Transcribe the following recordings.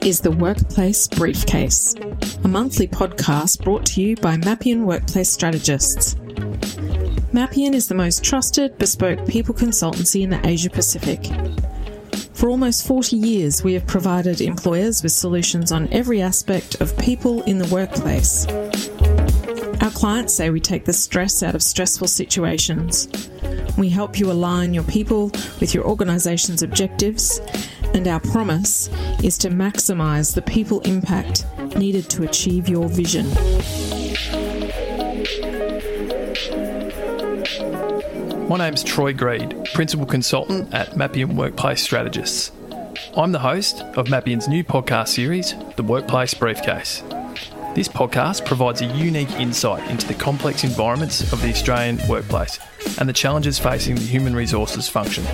is the Workplace Briefcase, a monthly podcast brought to you by Mappian Workplace Strategists. Mappian is the most trusted bespoke people consultancy in the Asia Pacific. For almost 40 years, we have provided employers with solutions on every aspect of people in the workplace. Our clients say we take the stress out of stressful situations. We help you align your people with your organisation's objectives and our promise is to maximise the people impact needed to achieve your vision. My name's Troy Greed, Principal Consultant at Mappian Workplace Strategists. I'm the host of Mappian's new podcast series, The Workplace Briefcase. This podcast provides a unique insight into the complex environments of the Australian workplace and the challenges facing the human resources function.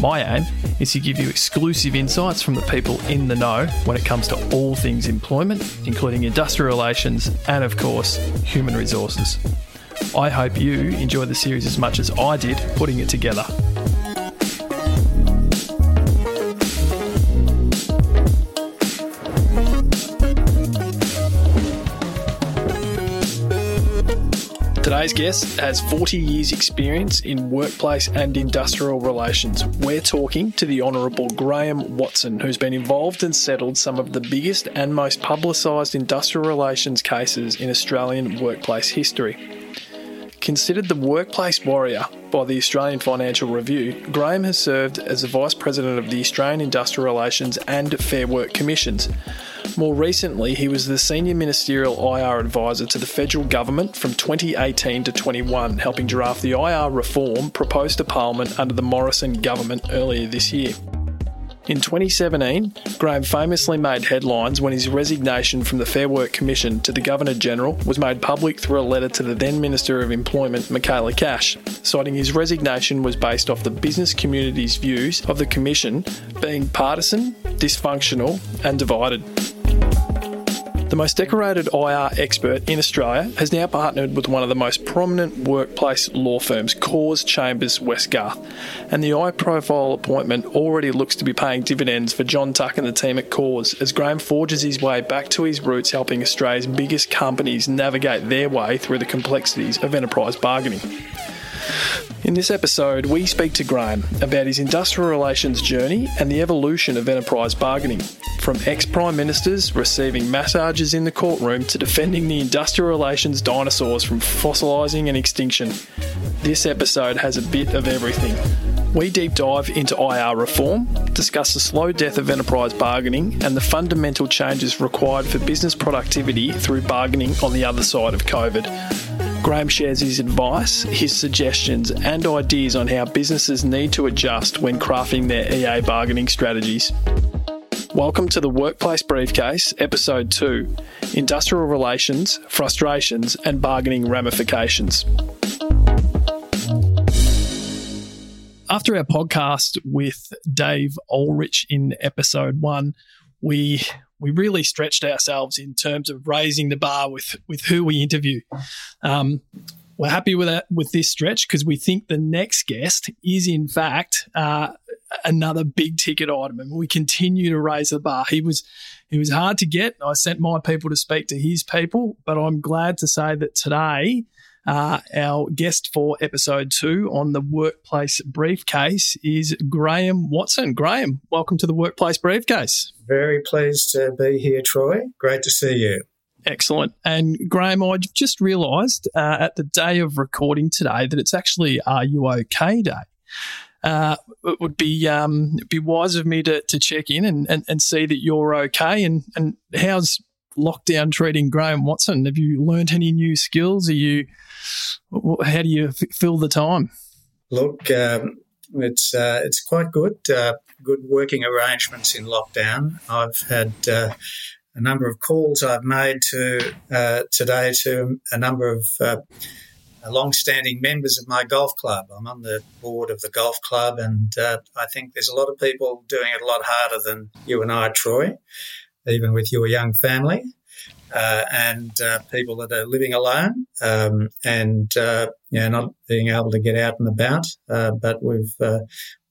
My aim is to give you exclusive insights from the people in the know when it comes to all things employment, including industrial relations and, of course, human resources. I hope you enjoy the series as much as I did putting it together. Today's guest has 40 years' experience in workplace and industrial relations. We're talking to the Honourable Graeme Watson, who's been involved and settled some of the biggest and most publicised industrial relations cases in Australian workplace history. Considered the workplace warrior by the Australian Financial Review, Graeme has served as the Vice President of the Australian Industrial Relations and Fair Work Commissions. More recently, he was the Senior Ministerial IR Advisor to the federal government from 2018 to 21, helping draft the IR reform proposed to Parliament under the Morrison government earlier this year. In 2017, Graeme famously made headlines when his resignation from the Fair Work Commission to the Governor General was made public through a letter to the then Minister of Employment, Michaela Cash, citing his resignation was based off the business community's views of the Commission being partisan, dysfunctional, and divided. The most decorated IR expert in Australia has now partnered with one of the most prominent workplace law firms, Corrs Chambers Westgarth, and the high profile appointment already looks to be paying dividends for John Tuck and the team at Corrs as Graeme forges his way back to his roots helping Australia's biggest companies navigate their way through the complexities of enterprise bargaining. In this episode, we speak to Graeme about his industrial relations journey and the evolution of enterprise bargaining, from ex prime ministers receiving massages in the courtroom to defending the industrial relations dinosaurs from fossilising and extinction. This episode has a bit of everything. We deep dive into IR reform, discuss the slow death of enterprise bargaining, and the fundamental changes required for business productivity through bargaining on the other side of COVID. Graeme shares his advice, his suggestions, and ideas on how businesses need to adjust when crafting their EA bargaining strategies. Welcome to the Workplace Briefcase, Episode 2 Industrial Relations, Frustrations, and Bargaining Ramifications. After our podcast with Dave Ulrich in Episode 1, we we really stretched ourselves in terms of raising the bar with with who we interview. Um, we're happy with that with this stretch because we think the next guest is in fact uh, another big ticket item, and we continue to raise the bar. He was he was hard to get. I sent my people to speak to his people, but I'm glad to say that today uh, our guest for episode two on the workplace briefcase is Graeme Watson. Graeme, welcome to the workplace briefcase. Very pleased to be here, Troy. Great to see you. Excellent. And Graeme, I just realised uh, at the day of recording today that it's actually Are You OK Day. Uh, it would be um, be wise of me to, to check in and, and, and see that you're okay. And, and how's lockdown treating Graeme Watson? Have you learned any new skills? Are you how do you fill the time? Look, um, it's uh, it's quite good. Uh, good working arrangements in lockdown. I've had uh, a number of calls I've made to uh, today to a number of uh, long-standing members of my golf club. I'm on the board of the golf club, and uh, I think there's a lot of people doing it a lot harder than you and I, Troy, even with your young family. uh, and uh, people that are living alone um, and uh, you know, not being able to get out and about. Uh, but we've uh,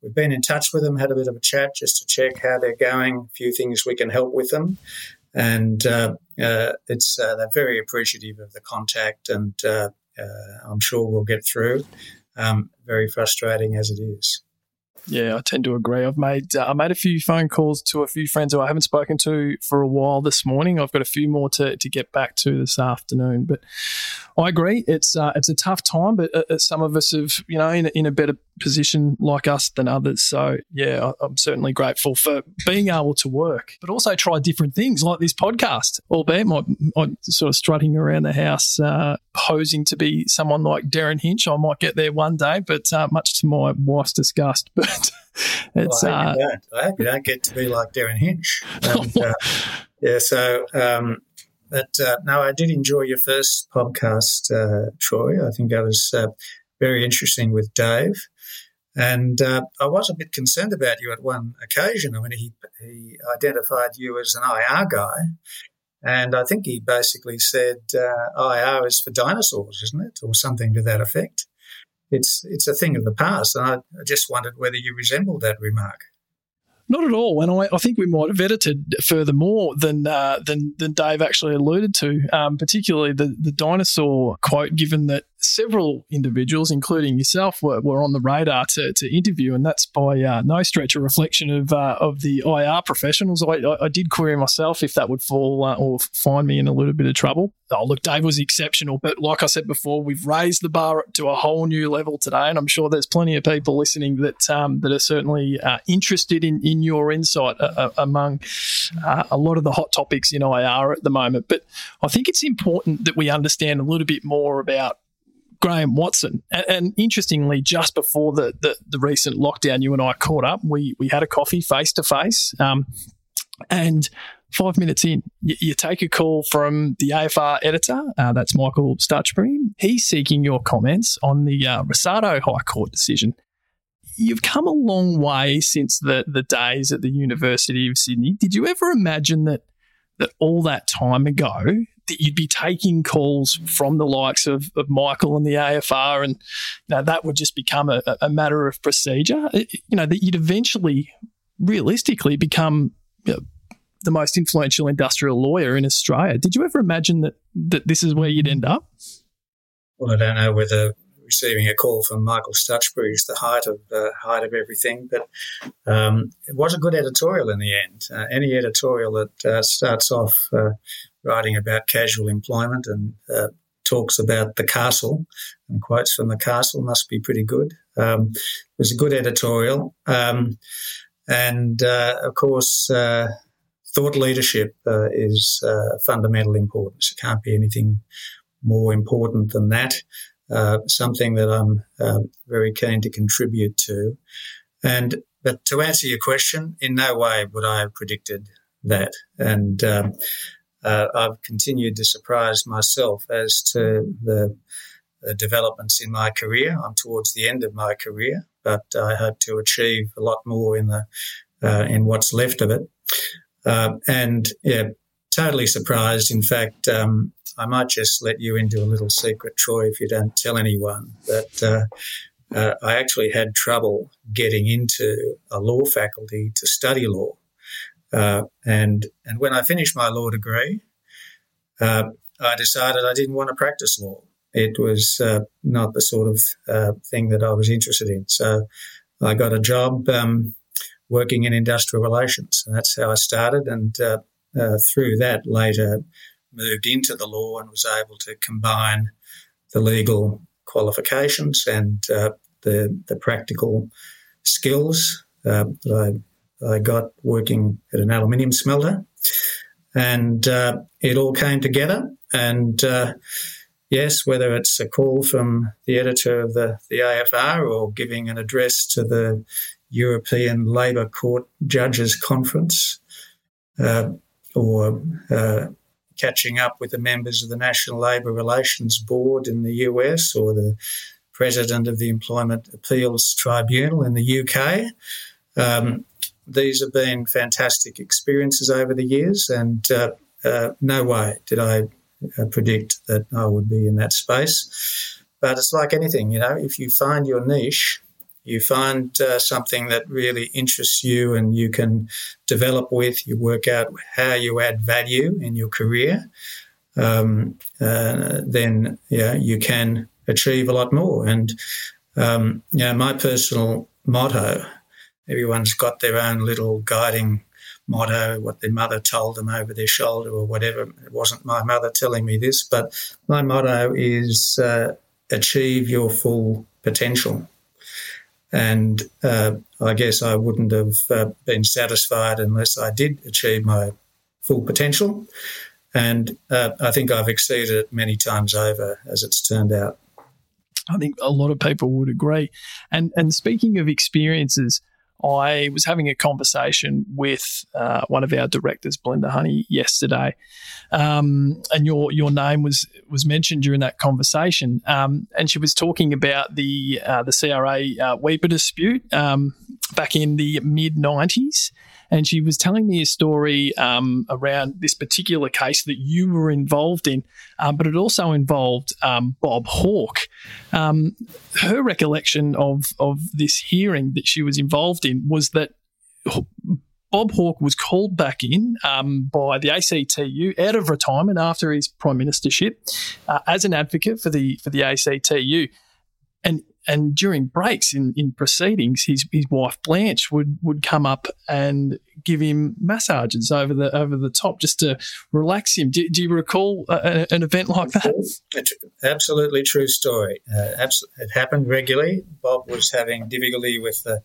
we've been in touch with them, had a bit of a chat just to check how they're going, a few things we can help with them, and uh, it's they're very appreciative of the contact, and I'm sure we'll get through. Um, very frustrating as it is. Yeah, I tend to agree. I've made uh, I made a few phone calls to a few friends who I haven't spoken to for a while this morning. I've got a few more to, to get back to this afternoon. But I agree, it's uh, it's a tough time. But uh, uh some of us have you know in, in a better position like us than others. So yeah, I, am certainly grateful for being able to work, but also try different things like this podcast. Albeit my, my sort of strutting around the house, uh, posing to be someone like Derryn Hinch. I might get there one day, but uh, much to my wife's disgust. But it's well, I, uh, I hope you don't get to be like Derryn Hinch. And, uh, yeah, so. Um, but uh, no, I did enjoy your first podcast, uh, Troy. I think that was uh, very interesting with Dave. And uh, I was a bit concerned about you at one occasion. I mean, he, he identified you as an IR guy. And I think he basically said uh, IR is for dinosaurs, isn't it? Or something to that effect. It's, it's a thing of the past. And I, I just wondered whether you resembled that remark. Not at all, and I, I, think we might have edited further more than uh, than than Dave actually alluded to, um, particularly the the dinosaur quote. Given that several individuals, including yourself, were, were on the radar to, to interview, and that's by uh, no stretch a reflection of uh, of the IR professionals. I, I, I, did query myself if that would fall uh, or find me in a little bit of trouble. Oh, look, Dave was exceptional, but like I said before, we've raised the bar to a whole new level today, and I'm sure there's plenty of people listening that um, that are certainly uh, interested in in your insight uh, among a lot of the hot topics in IR at the moment. But I think it's important that we understand a little bit more about Graeme Watson. And, and interestingly, just before the, the, the, recent lockdown, you and I caught up. We, we had a coffee face to face. And five minutes in, you, you, take a call from the AFR editor. Uh, that's Michael Stutchbury. He's seeking your comments on the uh, Rossato High Court decision. You've come a long way since the, the days at the University of Sydney. Did you ever imagine that that all that time ago that you'd be taking calls from the likes of, of Michael and the AFR, and you know, that would just become a, a matter of procedure. You know that you'd eventually, realistically, become you know, the most influential industrial lawyer in Australia. Did you ever imagine that that this is where you'd end up? Well, I don't know whether receiving a call from Michael Stutchbury is the height of uh, height of everything, but um, it was a good editorial in the end. Uh, any editorial that uh, starts off uh, writing about casual employment and uh, talks about the castle and quotes from the castle must be pretty good. Um, it was a good editorial. Um, and uh, of course, uh, thought leadership uh, is uh, fundamental importance. It can't be anything more important than that. Uh, something that I'm um, very keen to contribute to. And but to answer your question, in no way would I have predicted that. And um, uh, I've continued to surprise myself as to the, the, developments in my career. I'm towards the end of my career, but I hope to achieve a lot more in the uh, in what's left of it. Uh, and yeah, totally surprised. In fact, um, I might just let you into a little secret, Troy, if you don't tell anyone. That uh, uh, I actually had trouble getting into a law faculty to study law. Uh, and and when I finished my law degree, uh, I decided I didn't want to practice law. It was uh, not the sort of uh, thing that I was interested in. So I got a job um, working in industrial relations, and that's how I started. And uh, through that, later moved into the law and was able to combine the legal qualifications and the the practical skills that I I got working at an aluminium smelter. And uh, it all came together. And uh, yes, whether it's a call from the editor of the, the AFR or giving an address to the European Labour Court Judges Conference uh, or uh, catching up with the members of the National Labour Relations Board in the US or the president of the Employment Appeals Tribunal in the UK. Um, these have been fantastic experiences over the years, and uh, uh, no way did I uh, predict that I would be in that space. But it's like anything, you know, if you find your niche, you find uh, something that really interests you and you can develop with, you work out how you add value in your career, um, uh, then yeah, you can achieve a lot more. And um, yeah, my personal motto everyone's got their own little guiding motto, what their mother told them over their shoulder or whatever. It wasn't my mother telling me this, but my motto is uh, achieve your full potential. And uh, I guess I wouldn't have uh, been satisfied unless I did achieve my full potential. And uh, I think I've exceeded it many times over as it's turned out. I think a lot of people would agree. And and speaking of experiences, I was having a conversation with uh, one of our directors, Belinda Honey, yesterday, um, and your your name was was mentioned during that conversation. Um, and she was talking about the uh, the CRA uh, Weipa dispute um, back in the mid '90s, and she was telling me a story um, around this particular case that you were involved in, um, but it also involved um, Bob Hawke. Um, her recollection of of this hearing that she was involved in was that. Bob Hawke was called back in um, by the ACTU out of retirement after his prime ministership uh, as an advocate for the for the ACTU, and during breaks in, in proceedings, his, his wife Blanche would, would come up and give him massages over the over the top just to relax him. Do, do you recall a, an event like that? Absolutely true story. Uh, it happened regularly. Bob was having difficulty with the,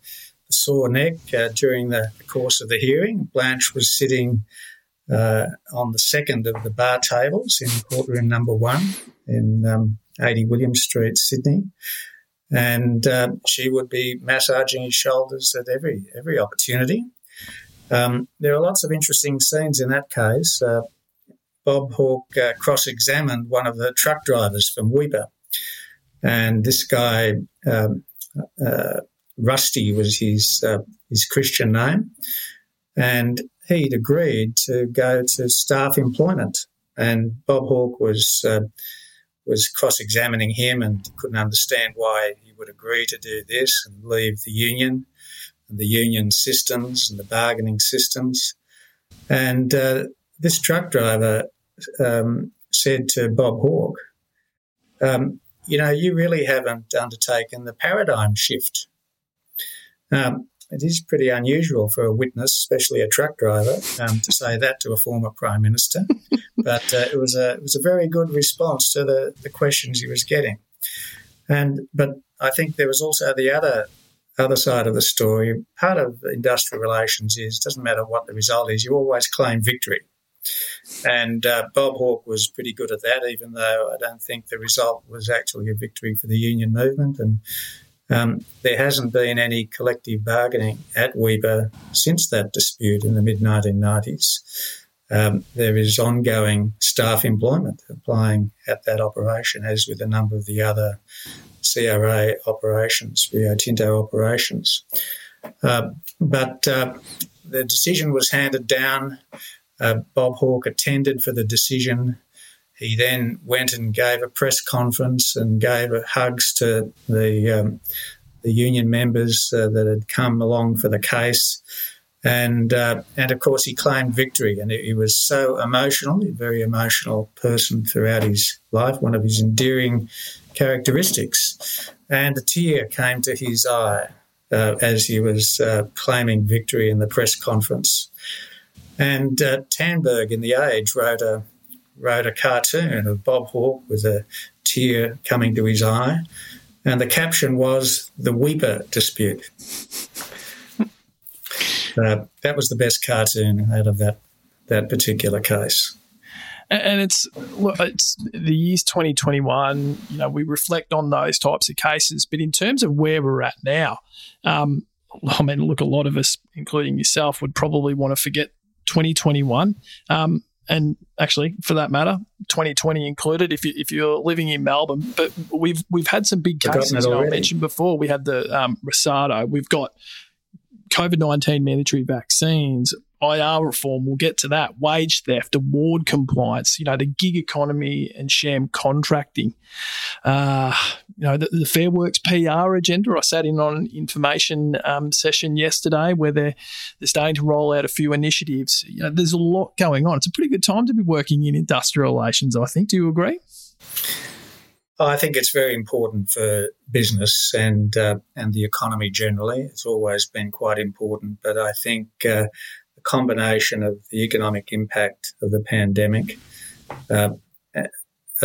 the sore neck uh, during the course of the hearing. Blanche was sitting uh, on the second of the bar tables in courtroom number one in um, 80 William Street, Sydney and uh, she would be massaging his shoulders at every every opportunity. Um, there are lots of interesting scenes in that case. Uh, Bob Hawke uh, cross-examined one of the truck drivers from Weipa, and this guy um, uh, Rusty was his uh, his Christian name, and he'd agreed to go to staff employment, and Bob Hawke was uh, was cross examining him and couldn't understand why he would agree to do this and leave the union and the union systems and the bargaining systems. And uh, this truck driver um, said to Bob Hawke, um, You know, you really haven't undertaken the paradigm shift. Um, it is pretty unusual for a witness, especially a truck driver, um, to say that to a former prime minister. but uh, it was a it was a very good response to the, the questions he was getting. And but I think there was also the other other side of the story. Part of industrial relations is it doesn't matter what the result is, you always claim victory. And uh, Bob Hawke was pretty good at that, even though I don't think the result was actually a victory for the union movement. And um, there hasn't been any collective bargaining at Weipa since that dispute in the mid 1990s. Um, there is ongoing staff employment applying at that operation, as with a number of the other CRA operations, Rio Tinto operations. Uh, but uh, the decision was handed down. Uh, Bob Hawke attended for the decision. He then went and gave a press conference and gave hugs to the um, the union members uh, that had come along for the case, and uh, and of course he claimed victory. And he was so emotional, a very emotional person throughout his life. One of his endearing characteristics, and a tear came to his eye uh, as he was uh, claiming victory in the press conference. And uh, Tandberg in the Age wrote a wrote a cartoon of Bob Hawke with a tear coming to his eye, and the caption was "The Weeper Dispute." uh, that was the best cartoon out of that that particular case. And it's look, it's the year's 2021. You know, we reflect on those types of cases, but in terms of where we're at now, um, I mean, look, a lot of us, including yourself, would probably want to forget 2021. Um, and actually, for that matter, 2020 included, if you if you're living in Melbourne. But we've we've had some big cases. I mentioned before, we had the um, Rossato. We've got COVID 19 mandatory vaccines. IR reform, we'll get to that, wage theft, award compliance, you know, the gig economy and sham contracting. Uh, you know, the, the, Fair Works PR agenda. I sat in on an information um, session yesterday where they're, they're starting to roll out a few initiatives. You know, there's a lot going on. It's a pretty good time to be working in industrial relations, I think. Do you agree? I think it's very important for business and uh, and the economy generally. It's always been quite important, but I think uh, combination of the economic impact of the pandemic, uh,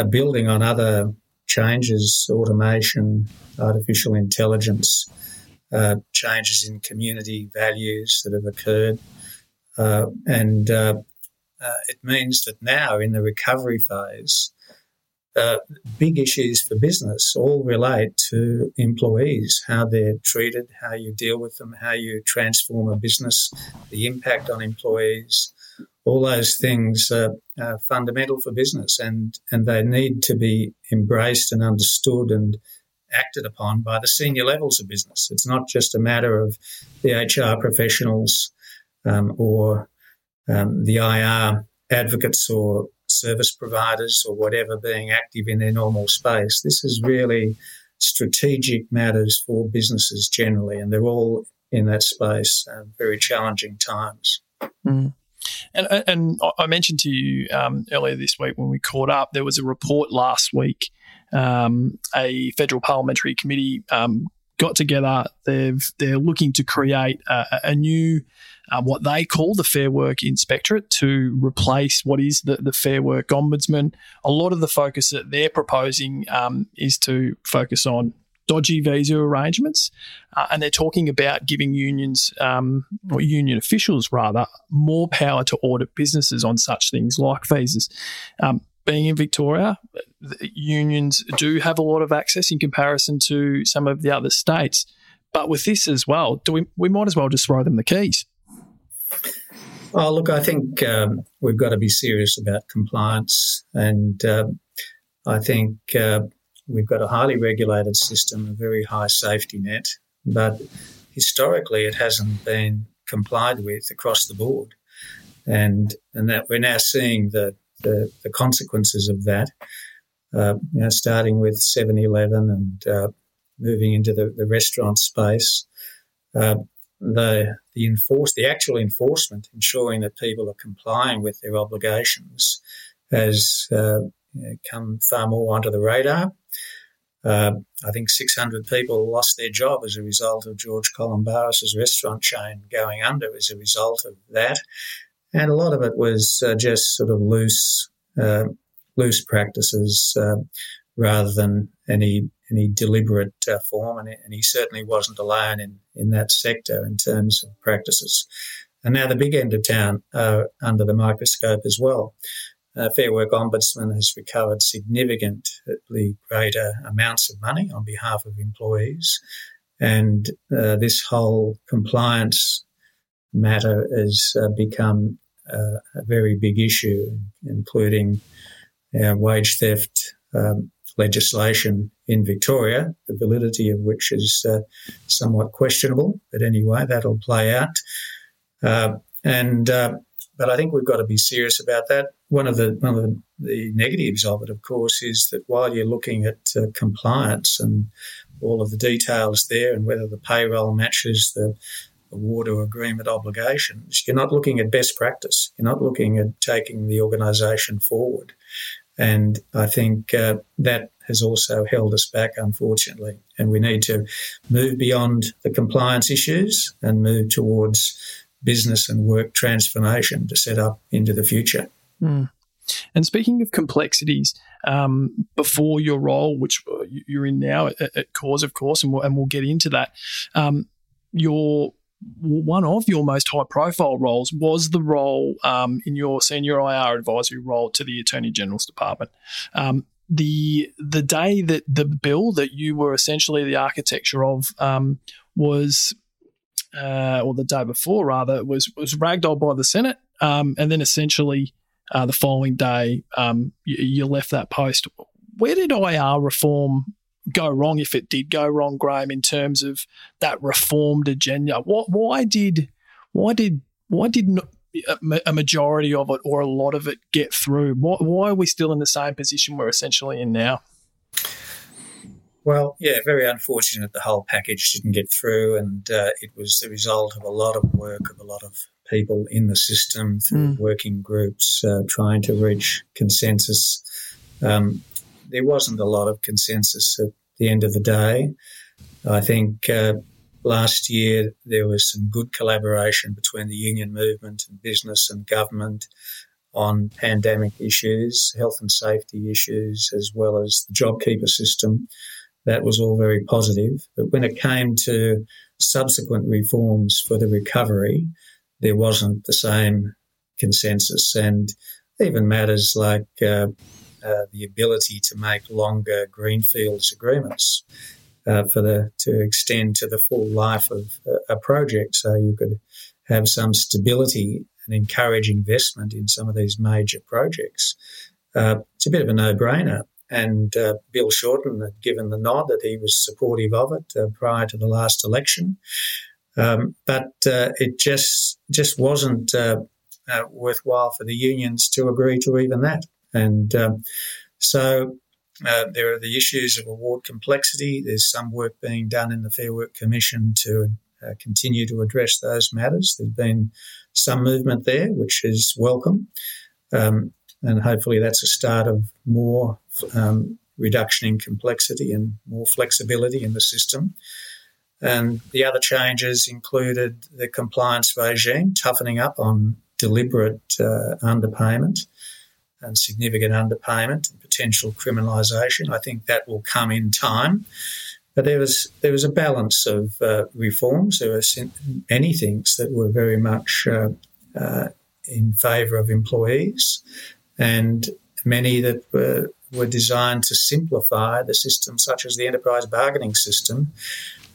building on other changes, automation, artificial intelligence, uh, changes in community values that have occurred, uh, and uh, it means that now in the recovery phase uh, big issues for business all relate to employees, how they're treated, how you deal with them, how you transform a business, the impact on employees. All those things are, are fundamental for business and, and they need to be embraced and understood and acted upon by the senior levels of business. It's not just a matter of the HR professionals um, or um, the IR advocates or service providers or whatever being active in their normal space. This is really strategic matters for businesses generally, and they're all in that space. Uh, very challenging times. Mm. And, and I mentioned to you um, earlier this week when we caught up, there was a report last week. Um, a federal parliamentary committee um, got together. They've they're looking to create a, a new uh, what they call the Fair Work Inspectorate to replace what is the, the Fair Work Ombudsman. A lot of the focus that they're proposing um, is to focus on dodgy visa arrangements, uh, and they're talking about giving unions um, or union officials rather more power to audit businesses on such things like visas. Um, being in Victoria, unions do have a lot of access in comparison to some of the other states. But with this as well, do we we might as well just throw them the keys. Oh, look, I think um, we've got to be serious about compliance, and um, I think uh, we've got a highly regulated system, a very high safety net, but historically it hasn't been complied with across the board, and and that we're now seeing the the, the consequences of that. Uh, you know, starting with 7-Eleven and uh, moving into the, the restaurant space. Uh, the the enforce the actual enforcement, ensuring that people are complying with their obligations, has uh, come far more onto the radar. Uh, I think 600 people lost their job as a result of George Calombaris's restaurant chain going under as a result of that, and a lot of it was uh, just sort of loose uh, loose practices uh, rather than any any deliberate uh, form, and, and, he certainly wasn't alone in, in that sector in terms of practices. And now the big end of town are under the microscope as well. Uh, Fair Work Ombudsman has recovered significantly greater amounts of money on behalf of employees, and uh, this whole compliance matter has uh, become uh, a very big issue, including uh, wage theft, um, legislation in Victoria, the validity of which is uh, somewhat questionable. But anyway, that'll play out. Uh, and uh, but I think we've got to be serious about that. One of the one of the, the negatives of it, of course, is that while you're looking at uh, compliance and all of the details there, and whether the payroll matches the award or agreement obligations, you're not looking at best practice. You're not looking at taking the organisation forward. And I think uh, that has also held us back, unfortunately. And we need to move beyond the compliance issues and move towards business and work transformation to set up into the future. Mm. And speaking of complexities, um, before your role, which you're in now at, at Corrs, of course, and we'll, and we'll get into that, um, your one of your most high profile roles was the role um, in your senior IR advisory role to the Attorney General's Department. Um, the the day that the bill that you were essentially the architecture of um, was, uh, or the day before rather, was was ragdolled by the Senate, um, and then essentially uh, the following day um, you, you left that post. Where did IR reform go wrong if it did go wrong, Graeme, in terms of that reformed agenda? What, why did why did why did not a majority of it or a lot of it get through? Why, why are we still in the same position we're essentially in now? Well, yeah, very unfortunate the whole package didn't get through, and uh, it was the result of a lot of work of a lot of people in the system through mm. working groups uh, trying to reach consensus. Um, there wasn't a lot of consensus at the end of the day. I think uh, last year there was some good collaboration between the union movement and business and government on pandemic issues, health and safety issues, as well as the JobKeeper system that was all very positive. But when it came to subsequent reforms for the recovery, there wasn't the same consensus. And even matters like uh, uh, the ability to make longer greenfields agreements uh, for the to extend to the full life of a project, so you could have some stability and encourage investment in some of these major projects. Uh, it's a bit of a no-brainer and uh, Bill Shorten had given the nod that he was supportive of it uh, prior to the last election. Um, but uh, it just just wasn't uh, uh, worthwhile for the unions to agree to even that. And um, so uh, there are the issues of award complexity. There's some work being done in the Fair Work Commission to continue to address those matters. There's been some movement there, which is welcome. Um, and hopefully that's a start of more um, reduction in complexity and more flexibility in the system. And the other changes included the compliance regime, toughening up on deliberate uh, underpayment and significant underpayment and potential criminalisation. I think that will come in time. But there was there was a balance of uh, reforms. There were many things that were very much uh, uh in favour of employees, and many that were, were designed to simplify the system, such as the enterprise bargaining system,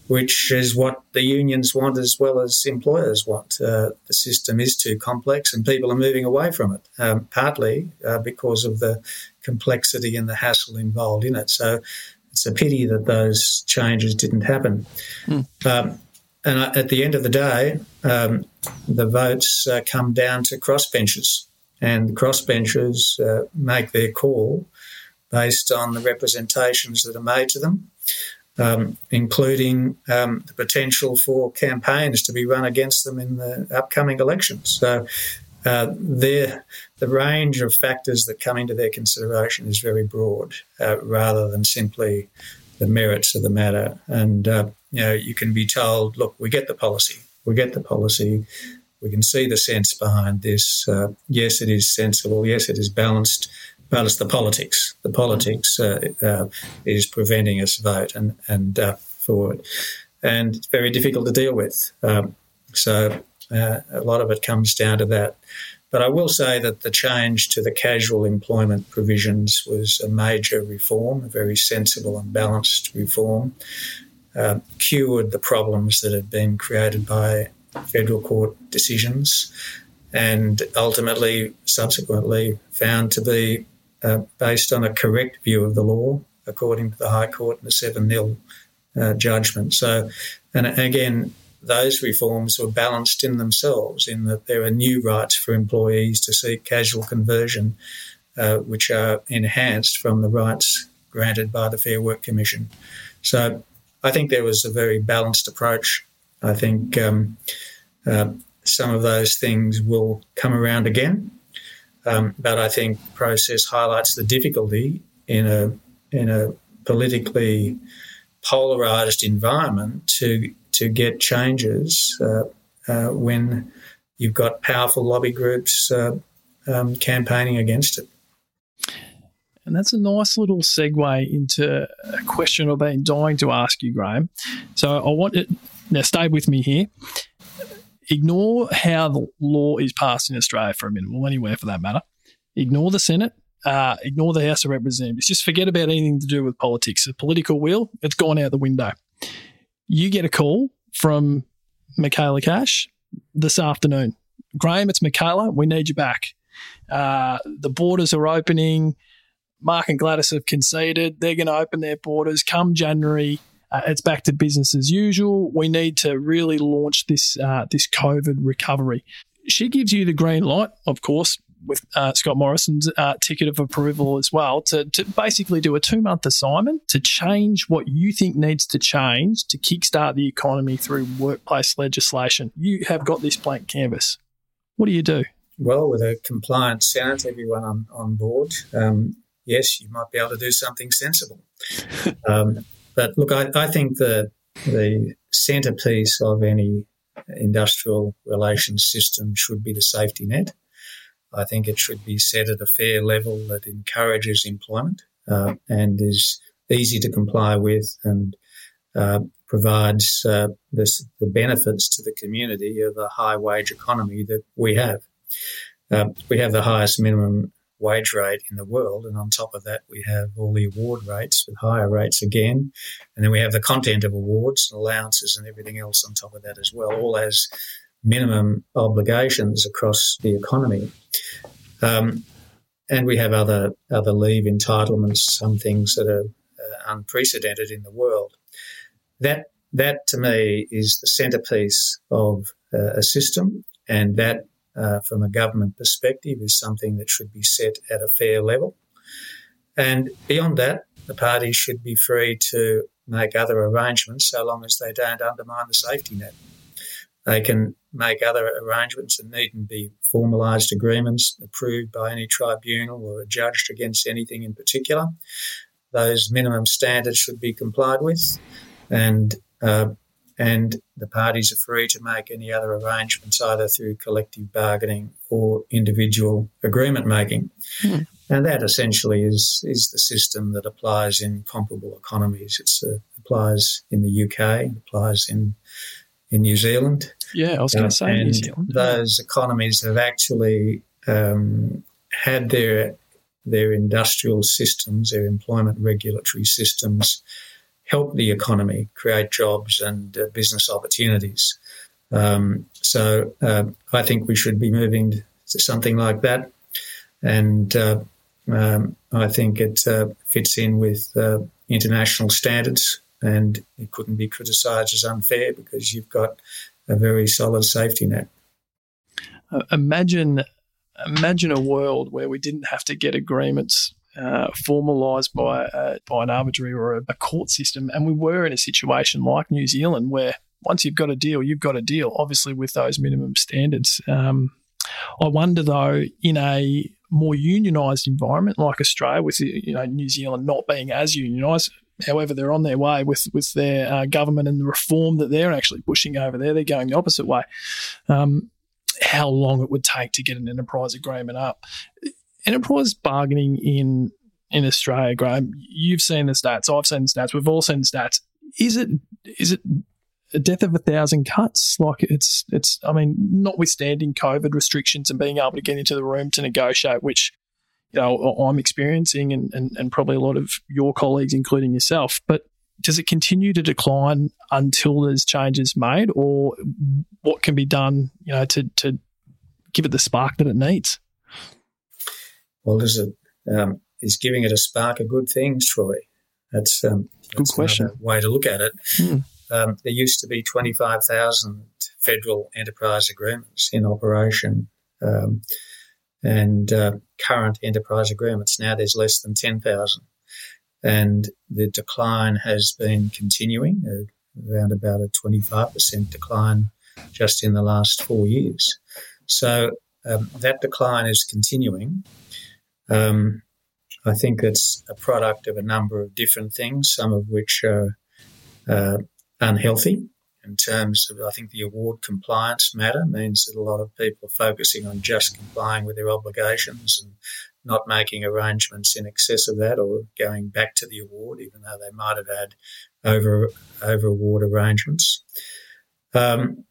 which is what the unions want as well as employers want. Uh, the system is too complex and people are moving away from it, um, partly uh, because of the complexity and the hassle involved in it. So it's a pity that those changes didn't happen. Mm. Um, and at the end of the day, um, the votes uh, come down to crossbenchers and crossbenchers uh, make their call based on the representations that are made to them, um, including um, the potential for campaigns to be run against them in the upcoming elections. So, uh, the range of factors that come into their consideration is very broad, uh, rather than simply the merits of the matter. And uh, you know, you can be told, "Look, we get the policy. We get the policy. We can see the sense behind this. Uh, yes, it is sensible. Yes, it is balanced. But it's the politics. The politics uh, uh, is preventing us vote and and uh, forward, and it's very difficult to deal with. Um, so uh, a lot of it comes down to that. But I will say that the change to the casual employment provisions was a major reform, a very sensible and balanced reform. Uh, cured the problems that had been created by federal court decisions and ultimately, subsequently, found to be uh, based on a correct view of the law, according to the High Court in the 7 0 uh, judgment. So, and again, those reforms were balanced in themselves, in that there are new rights for employees to seek casual conversion, uh, which are enhanced from the rights granted by the Fair Work Commission. So, I think there was a very balanced approach. I think um, uh, some of those things will come around again. Um, but I think the process highlights the difficulty in a in a politically polarized environment to to get changes uh, uh, when you've got powerful lobby groups uh, um, campaigning against it. And that's a nice little segue into a question I've been dying to ask you, Graeme. So I want it now. Stay with me here ignore how the law is passed in Australia for a minute, well, anywhere for that matter. Ignore the Senate, uh, ignore the House of Representatives. Just forget about anything to do with politics. The political wheel, it's gone out the window. You get a call from Michaela Cash this afternoon. Graeme, it's Michaela. We need you back. Uh, the borders are opening. Mark and Gladys have conceded. They're going to open their borders come January uh, it's back to business as usual. We need to really launch this uh, this COVID recovery. she gives you the green light, of course, with uh, Scott Morrison's uh, ticket of approval as well to, to basically do a two month assignment to change what you think needs to change to kickstart the economy through workplace legislation. You have got this blank canvas. What do you do? Well, with a compliant Senate, everyone on, on board, um, yes, you might be able to do something sensible. um, but look, I, I think the, the centrepiece of any industrial relations system should be the safety net. I think it should be set at a fair level that encourages employment uh, and is easy to comply with and uh, provides uh, this, the benefits to the community of a high wage economy that we have. Uh, we have the highest minimum wage rate in the world, and on top of that, we have all the award rates with higher rates again, and then we have the content of awards and allowances and everything else on top of that as well, all as minimum obligations across the economy. Um, and we have other other leave entitlements, some things that are uh, unprecedented in the world. That that to me is the centerpiece of uh, a system, and that uh, from a government perspective is something that should be set at a fair level. And beyond that, the parties should be free to make other arrangements so long as they don't undermine the safety net. They can make other arrangements and needn't be formalised agreements approved by any tribunal or judged against anything in particular. Those minimum standards should be complied with, and uh, and the parties are free to make any other arrangements either through collective bargaining or individual agreement making. Mm. And that essentially is is the system that applies in comparable economies. It uh, applies in the UK, it applies in in New Zealand. Yeah, I was going to uh, say New Zealand. Those economies have actually um, had their their industrial systems, their employment regulatory systems, help the economy create jobs and uh, business opportunities. Um, so uh, I think we should be moving to something like that, and uh, um, I think it uh, fits in with uh, international standards and it couldn't be criticised as unfair because you've got a very solid safety net. Uh, imagine, imagine a world where we didn't have to get agreements uh, formalised by a, by an arbitrary or a, a court system, and we were in a situation like New Zealand where once you've got a deal, you've got a deal. Obviously, with those minimum standards. Um, I wonder though, in a more unionised environment like Australia, with you know New Zealand not being as unionised, however, they're on their way with with their uh, government and the reform that they're actually pushing over there. They're going the opposite way. Um, how long it would take to get an enterprise agreement up? Enterprise bargaining in in Australia, Graeme. You've seen the stats. I've seen the stats. We've all seen the stats. Is it is it a death of a thousand cuts? Like it's it's. I mean, notwithstanding COVID restrictions and being able to get into the room to negotiate, which you know I'm experiencing and, and, and probably a lot of your colleagues, including yourself. But does it continue to decline until there's changes made, or what can be done, you know, to to give it the spark that it needs? Well, is it um, is giving it a spark a good thing, Troy? That's, um, that's good question. Way to look at it. Hmm. Um, there used to be twenty five thousand federal enterprise agreements in operation. Um, and uh, current enterprise agreements. Now there's less than 10,000. And the decline has been continuing, uh, around about a 25% decline just in the last four years. So um, that decline is continuing. Um, I think it's a product of a number of different things, some of which are uh, unhealthy in terms of, I think the award compliance matter means that a lot of people are focusing on just complying with their obligations and not making arrangements in excess of that or going back to the award, even though they might have had over, over award arrangements. Um,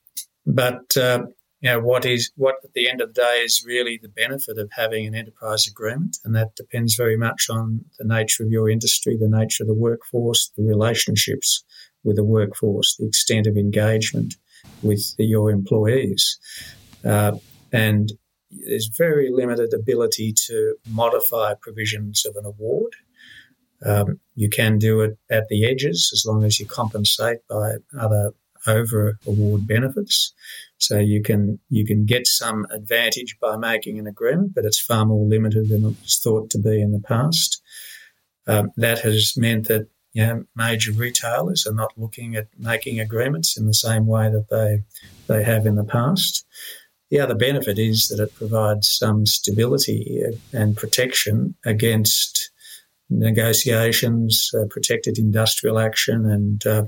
but, uh, you know, what is, what at the end of the day is really the benefit of having an enterprise agreement. And that depends very much on the nature of your industry, the nature of the workforce, the relationships with the workforce, the extent of engagement with your employees. Uh, and there's very limited ability to modify provisions of an award. Um, you can do it at the edges as long as you compensate by other over award benefits. So you can you can get some advantage by making an agreement, but it's far more limited than it was thought to be in the past. Um, that has meant that you know, major retailers are not looking at making agreements in the same way that they they have in the past. The other benefit is that it provides some stability and protection against negotiations, uh, protected industrial action, and uh,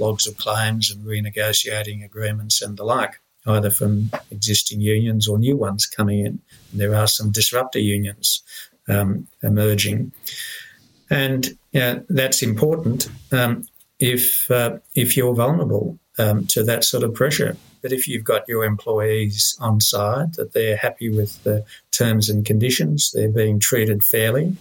logs of claims and renegotiating agreements and the like, either from existing unions or new ones coming in. And there are some disruptor unions um, emerging. And that's important um, if, uh, if you're vulnerable um, to that sort of pressure. But if you've got your employees on side, that they're happy with the terms and conditions, they're being treated fairly,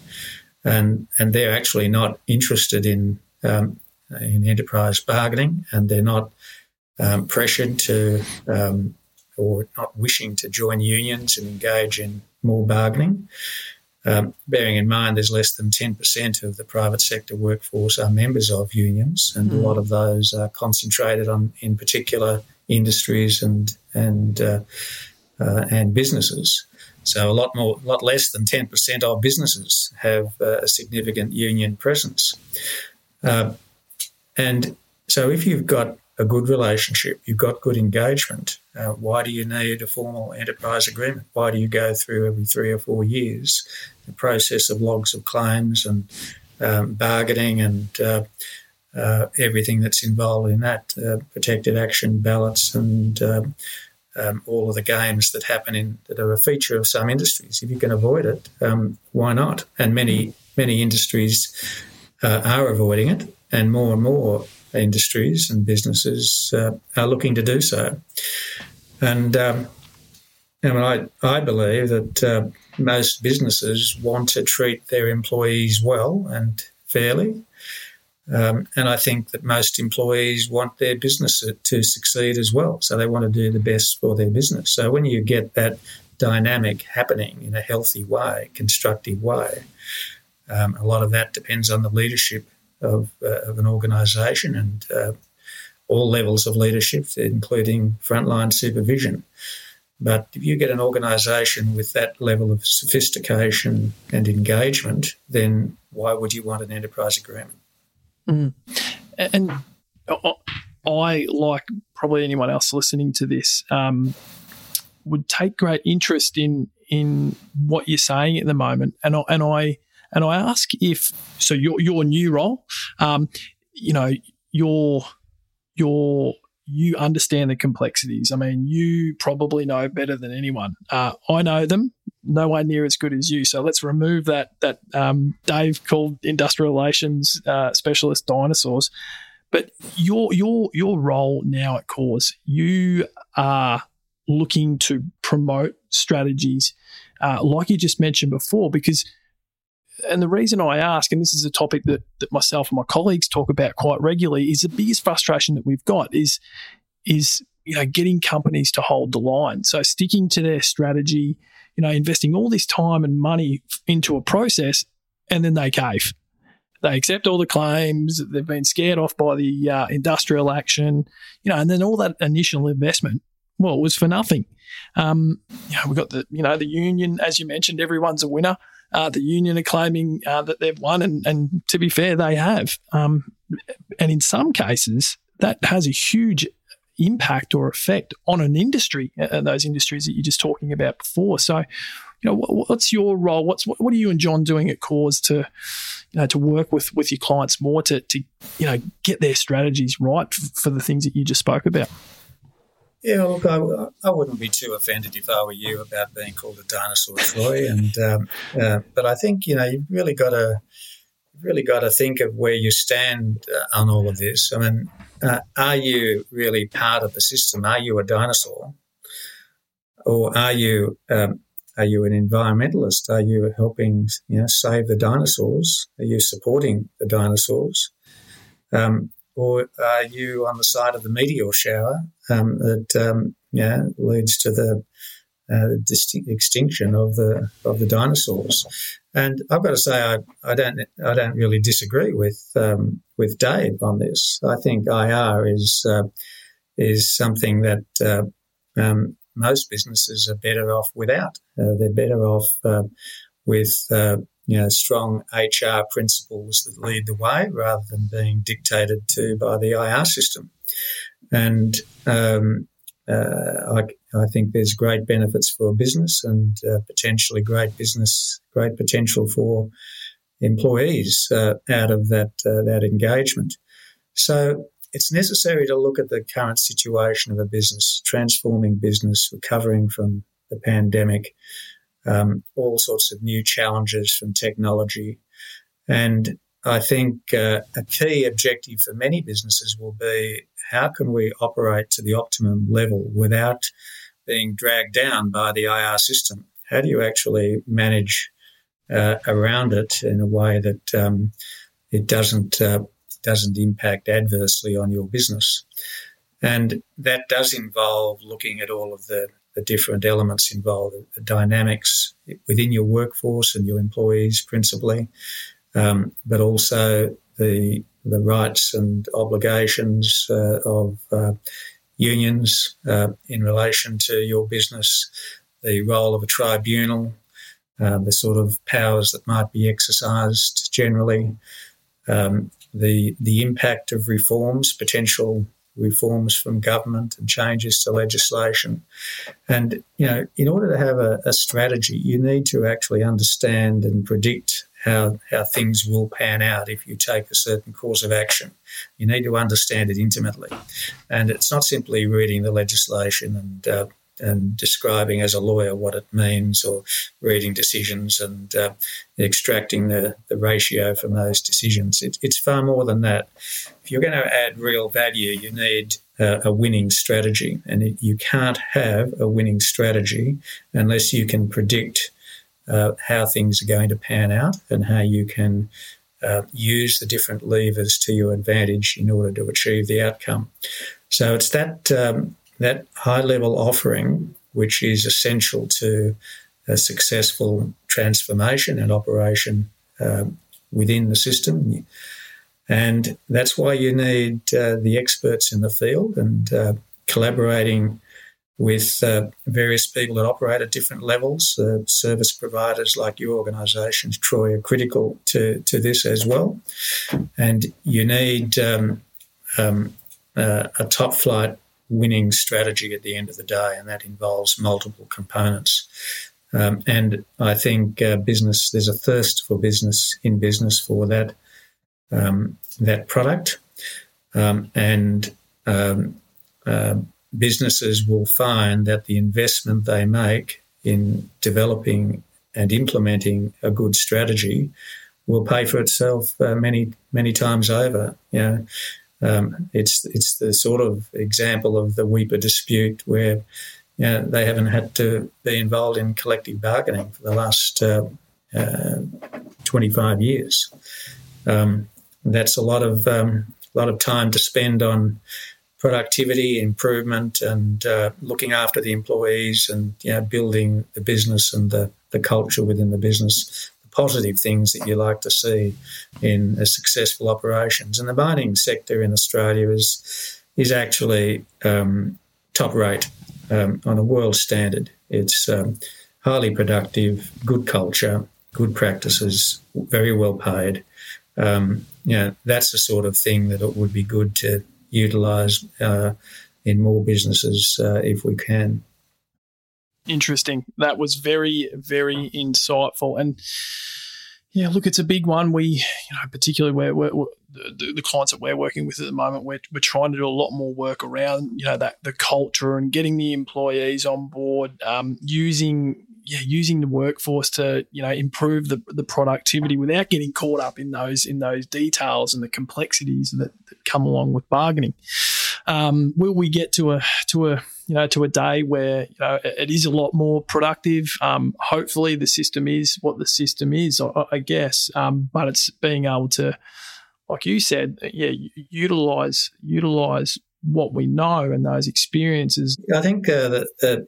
and and they're actually not interested in um, in enterprise bargaining, and they're not um, pressured to um, or not wishing to join unions and engage in more bargaining. Um, bearing in mind there's less than 10% of the private sector workforce are members of unions, and mm. a hmm. lot of those are concentrated on in particular industries and and uh, uh, and businesses. So a lot more, a lot less than 10% of businesses have uh, a significant union presence. Uh, and so if you've got a good relationship, you've got good engagement, uh, why do you need a formal enterprise agreement? Why do you go through every three or four years the process of logs of claims and um, bargaining and uh, uh, everything that's involved in that, uh, protected action ballots and um, um, all of the games that happen in that are a feature of some industries. If you can avoid it, um, why not? And many many industries uh, are avoiding it, and more and more industries and businesses uh, are looking to do so. And um, I, mean, I, I believe that uh, most businesses want to treat their employees well and fairly. Um, and I think that most employees want their business to succeed as well. So they want to do the best for their business. So when you get that dynamic happening in a healthy way, constructive way, um, a lot of that depends on the leadership of, uh, of an organisation and uh, all levels of leadership, including frontline supervision. But if you get an organisation with that level of sophistication and engagement, then why would you want an enterprise agreement? Mm. And I, like probably anyone else listening to this, um, would take great interest in in what you're saying at the moment, and I, and I and I ask if so your your new role, um, you know, your your you understand the complexities. I mean, you probably know better than anyone. Uh, I know them nowhere near as good as you. So let's remove that that um, Dave called industrial relations uh, specialist dinosaurs. But your your your role now at Corrs, you are looking to promote strategies uh, like you just mentioned before, because and the reason I ask, and this is a topic that, that myself and my colleagues talk about quite regularly, is the biggest frustration that we've got is is you know getting companies to hold the line. So sticking to their strategy, you know, investing all this time and money into a process, and then they cave. They accept all the claims. They've been scared off by the uh, industrial action, you know, and then all that initial investment, well, it was for nothing. Um, you know, we've got the, you know, the union, as you mentioned, everyone's a winner. Uh, the union are claiming uh, that they've won, and, and, to be fair, they have. Um, and in some cases, that has a huge impact or effect on an industry, uh, those industries that you're just talking about before. So, you know, what, what's your role? What's what, what, are you and John doing at Corrs to, you know, to work with with your clients more to to you know get their strategies right for the things that you just spoke about? Yeah, look, I, I wouldn't be too offended if I were you about being called a dinosaur, Troy. And um, uh, but I think you know you've really got to really got to think of where you stand uh, on all of this. I mean, uh, are you really part of the system? Are you a dinosaur, or are you um, are you an environmentalist? Are you helping you know save the dinosaurs? Are you supporting the dinosaurs? Um, or are you on the side of the meteor shower um, that um, yeah, leads to the uh, extinction of the of the dinosaurs? And I've got to say, I, I don't I don't really disagree with um, with Dave on this. I think IR is uh, is something that uh, um, most businesses are better off without. Uh, they're better off uh, with uh, you know strong HR principles that lead the way rather than being dictated to by the IR system. And um, uh, I, I, think there's great benefits for a business and uh, potentially great business, great potential for employees uh, out of that that engagement. So it's necessary to look at the current situation of a business, transforming business, recovering from the pandemic, um, all sorts of new challenges from technology. And I think uh, a key objective for many businesses will be how can we operate to the optimum level without being dragged down by the IR system? How do you actually manage uh, around it in a way that um, it doesn't uh, doesn't impact adversely on your business. And that does involve looking at all of the, the different elements involved, the dynamics within your workforce and your employees principally, um, but also the the rights and obligations uh, of uh, unions uh, in relation to your business, the role of a tribunal, uh, the sort of powers that might be exercised generally, um, the the impact of reforms, potential reforms from government and changes to legislation. And, you know, in order to have a, a, strategy, you need to actually understand and predict how, how things will pan out if you take a certain course of action. You need to understand it intimately. And it's not simply reading the legislation and uh, and describing as a lawyer what it means or reading decisions and uh, extracting the, the ratio from those decisions. It, it's far more than that. If you're going to add real value, you need uh, a winning strategy. And it, you can't have a winning strategy unless you can predict uh, how things are going to pan out and how you can uh, use the different levers to your advantage in order to achieve the outcome. So it's that um, that high level offering, which is essential to a successful transformation and operation uh, within the system. And that's why you need uh, the experts in the field and uh, collaborating with uh, various people that operate at different levels. Service providers like your organisations, Troy, are critical to, to this as well. And you need um, um, uh, a top flight winning strategy at the end of the day, and that involves multiple components. Um, and I think uh, business, there's a thirst for business in business for that um, that product, um, and um, uh, businesses will find that the investment they make in developing and implementing a good strategy will pay for itself uh, many many times over. You know, um, it's it's the sort of example of the Weipa dispute where you know, they haven't had to be involved in collective bargaining for the last uh, uh, 25 years. Um, that's a lot of um, lot of time to spend on productivity improvement and uh, looking after the employees and you know, building the business and the, the culture within the business positive things that you like to see in a successful operations. And the mining sector in Australia is is actually um, top rate um, on a world standard. It's um, highly productive, good culture, good practices, very well paid. Um, you know, that's the sort of thing that it would be good to utilise uh, in more businesses uh, if we can interesting. That was very, very insightful. And yeah, look, it's a big one. We, you know, particularly where, where the, the, clients that we're working with at the moment, we're, we're trying to do a lot more work around, you know, that the culture and getting the employees on board, um, using yeah, using the workforce to you know improve the, the productivity without getting caught up in those in those details and the complexities that, that come along with bargaining. Um, will we get to a to a you know to a day where you know it is a lot more productive? Um, hopefully, the system is what the system is, I, I guess. Um, but it's being able to, like you said, yeah, utilize utilize what we know and those experiences. I think uh, that, that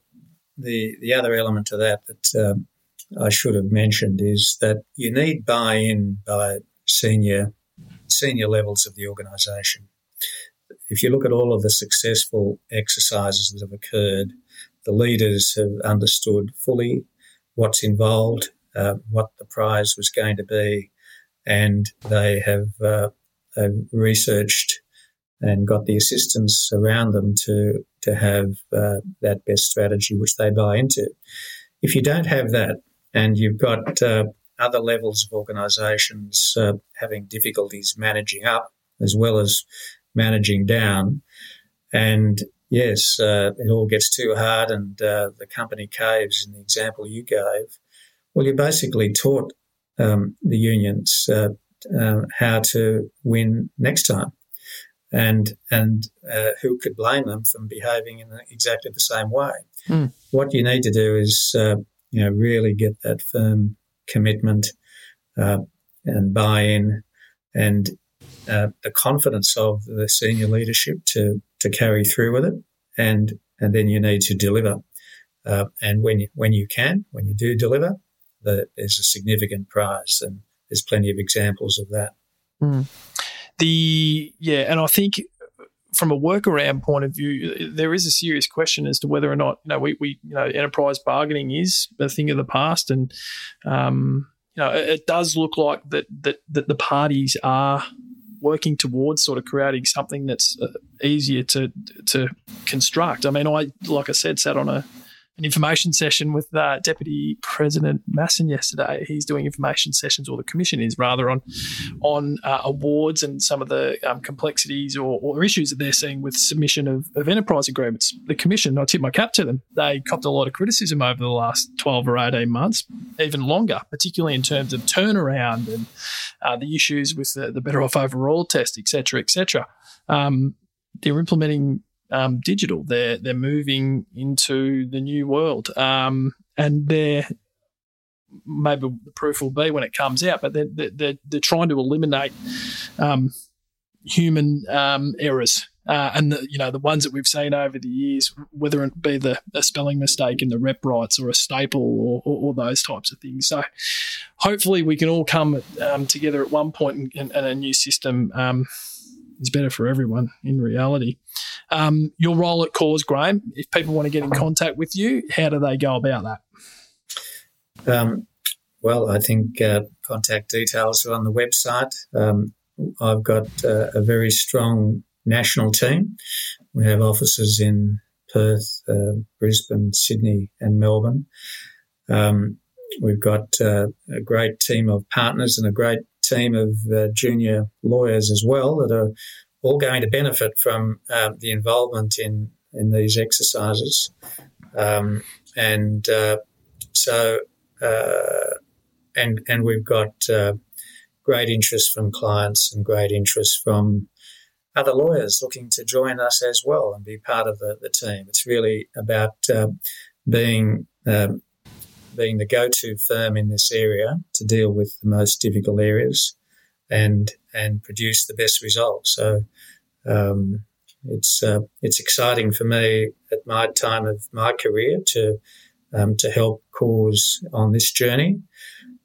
the the other element to that that um, I should have mentioned is that you need buy-in by senior senior levels of the organisation. If you look at all of the successful exercises that have occurred, the leaders have understood fully what's involved, uh, what the prize was going to be, and they have, uh, have researched and got the assistance around them to to have uh, that best strategy which they buy into. If you don't have that, and you've got uh, other levels of organisations uh, having difficulties managing up as well as managing down, and yes, uh, it all gets too hard, and uh, the company caves. In the example you gave, well, you basically taught um, the unions uh, how to win next time and and uh, who could blame them from behaving in exactly the same way? Mm. What you need to do is uh, you know really get that firm commitment uh, and buy-in and uh, the confidence of the senior leadership to to carry through with it, and and then you need to deliver. Uh, and when you when you can, when you do deliver, the, there's a significant prize, and there's plenty of examples of that. Mm the yeah, and I think from a workaround point of view, there is a serious question as to whether or not you know we, we you know enterprise bargaining is a thing of the past, and um, you know it, it does look like that that that the parties are working towards sort of creating something that's uh, easier to to construct. I mean, I like I said, sat on a an information session with uh, Deputy President Masson yesterday. He's doing information sessions, or the Commission is rather, on on uh, awards and some of the um, complexities or, or, issues that they're seeing with submission of, of, enterprise agreements. The Commission, I tip my cap to them. They copped a lot of criticism over the last twelve or eighteen months, even longer, particularly in terms of turnaround and uh, the issues with the, the better off overall test, etc., etc. Um, they're implementing um, digital. They're they're moving into the new world, um, and they're maybe the proof will be when it comes out. But they're they're, they're trying to eliminate um, human um, errors. Uh, and the, you know the ones that we've seen over the years, whether it be the a spelling mistake in the rep rights or a staple or, or, or those types of things. So, hopefully, we can all come um, together at one point and, and a new system um, is better for everyone in reality. Um, your role at Corrs, Graeme, if people want to get in contact with you, how do they go about that? Um, well, I think uh, contact details are on the website. Um, I've got uh, a very strong national team. We have offices in Perth, uh, Brisbane, Sydney, and Melbourne. Um, we've got uh, a great team of partners and a great team of uh, junior lawyers as well that are all going to benefit from um, the involvement in in these exercises, um, and uh, so uh, and and we've got uh, great interest from clients and great interest from other lawyers looking to join us as well and be part of the, the team. It's really about uh, being um, being the go-to firm in this area to deal with the most difficult areas and and produce the best results. So um, it's uh, it's exciting for me at my time of my career to um, to help Corrs on this journey.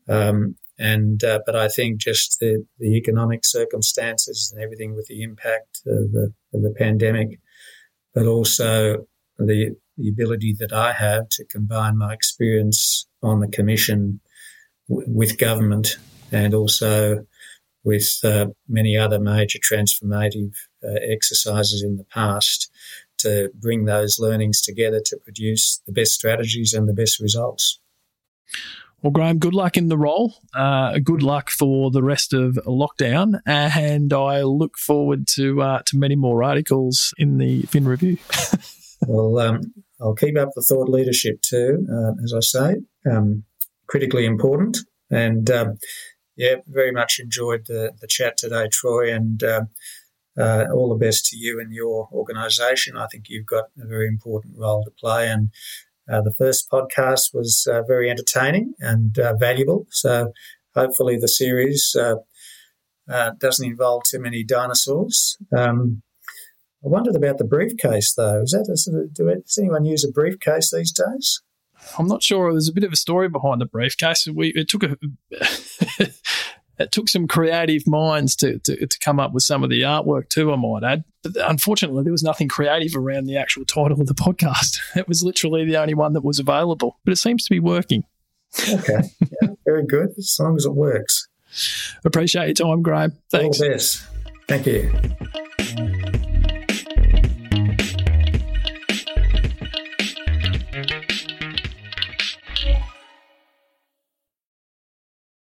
Um, and uh, but I think just the, the economic circumstances and everything with the impact of the, of the pandemic, but also the the ability that I have to combine my experience on the commission w- with government and also with uh, many other major transformative uh, exercises in the past to bring those learnings together to produce the best strategies and the best results. Well, Graeme, good luck in the role. Uh, good luck for the rest of lockdown, and I look forward to uh, to many more articles in the Fin Review. well, um, I'll keep up the thought leadership too, uh, as I say, um, critically important. And um, yeah, very much enjoyed the, the chat today, Troy, and uh, uh, all the best to you and your organisation. I think you've got a very important role to play. And uh, the first podcast was uh, very entertaining and uh, valuable. So hopefully the series doesn't involve too many dinosaurs. Um, I wondered about the briefcase, though. Is that a, do, does anyone use a briefcase these days? I'm not sure. There's a bit of a story behind the briefcase. We it took a It took some creative minds to, to, to come up with some of the artwork too, I might add. But unfortunately, there was nothing creative around the actual title of the podcast. It was literally the only one that was available, but it seems to be working. Okay. Yeah, very good. As long as it works. Appreciate your time, Graeme. Thanks. All the best. Thank you. Thank you.